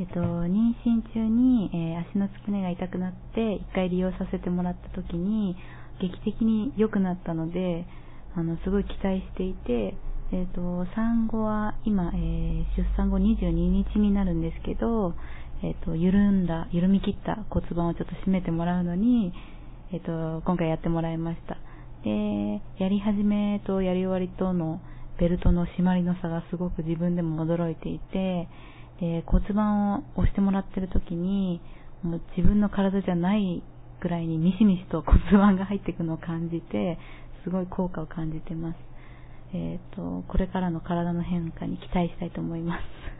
えっと、妊娠中に、えー、足の付け根が痛くなって、一回利用させてもらった時に、劇的に良くなったので、あの、すごい期待していて、えっ、と、産後は、今、えー、出産後22日になるんですけど、えっ、と、緩んだ、緩み切った骨盤をちょっと締めてもらうのに、えっ、と、今回やってもらいました。で、やり始めとやり終わりとのベルトの締まりの差がすごく自分でも驚いていて、で、骨盤を押してもらってる時に、もう自分の体じゃないぐらいにミシミシと骨盤が入っていくのを感じて、すごい効果を感じてます。えっ、ー、と、これからの体の変化に期待したいと思います。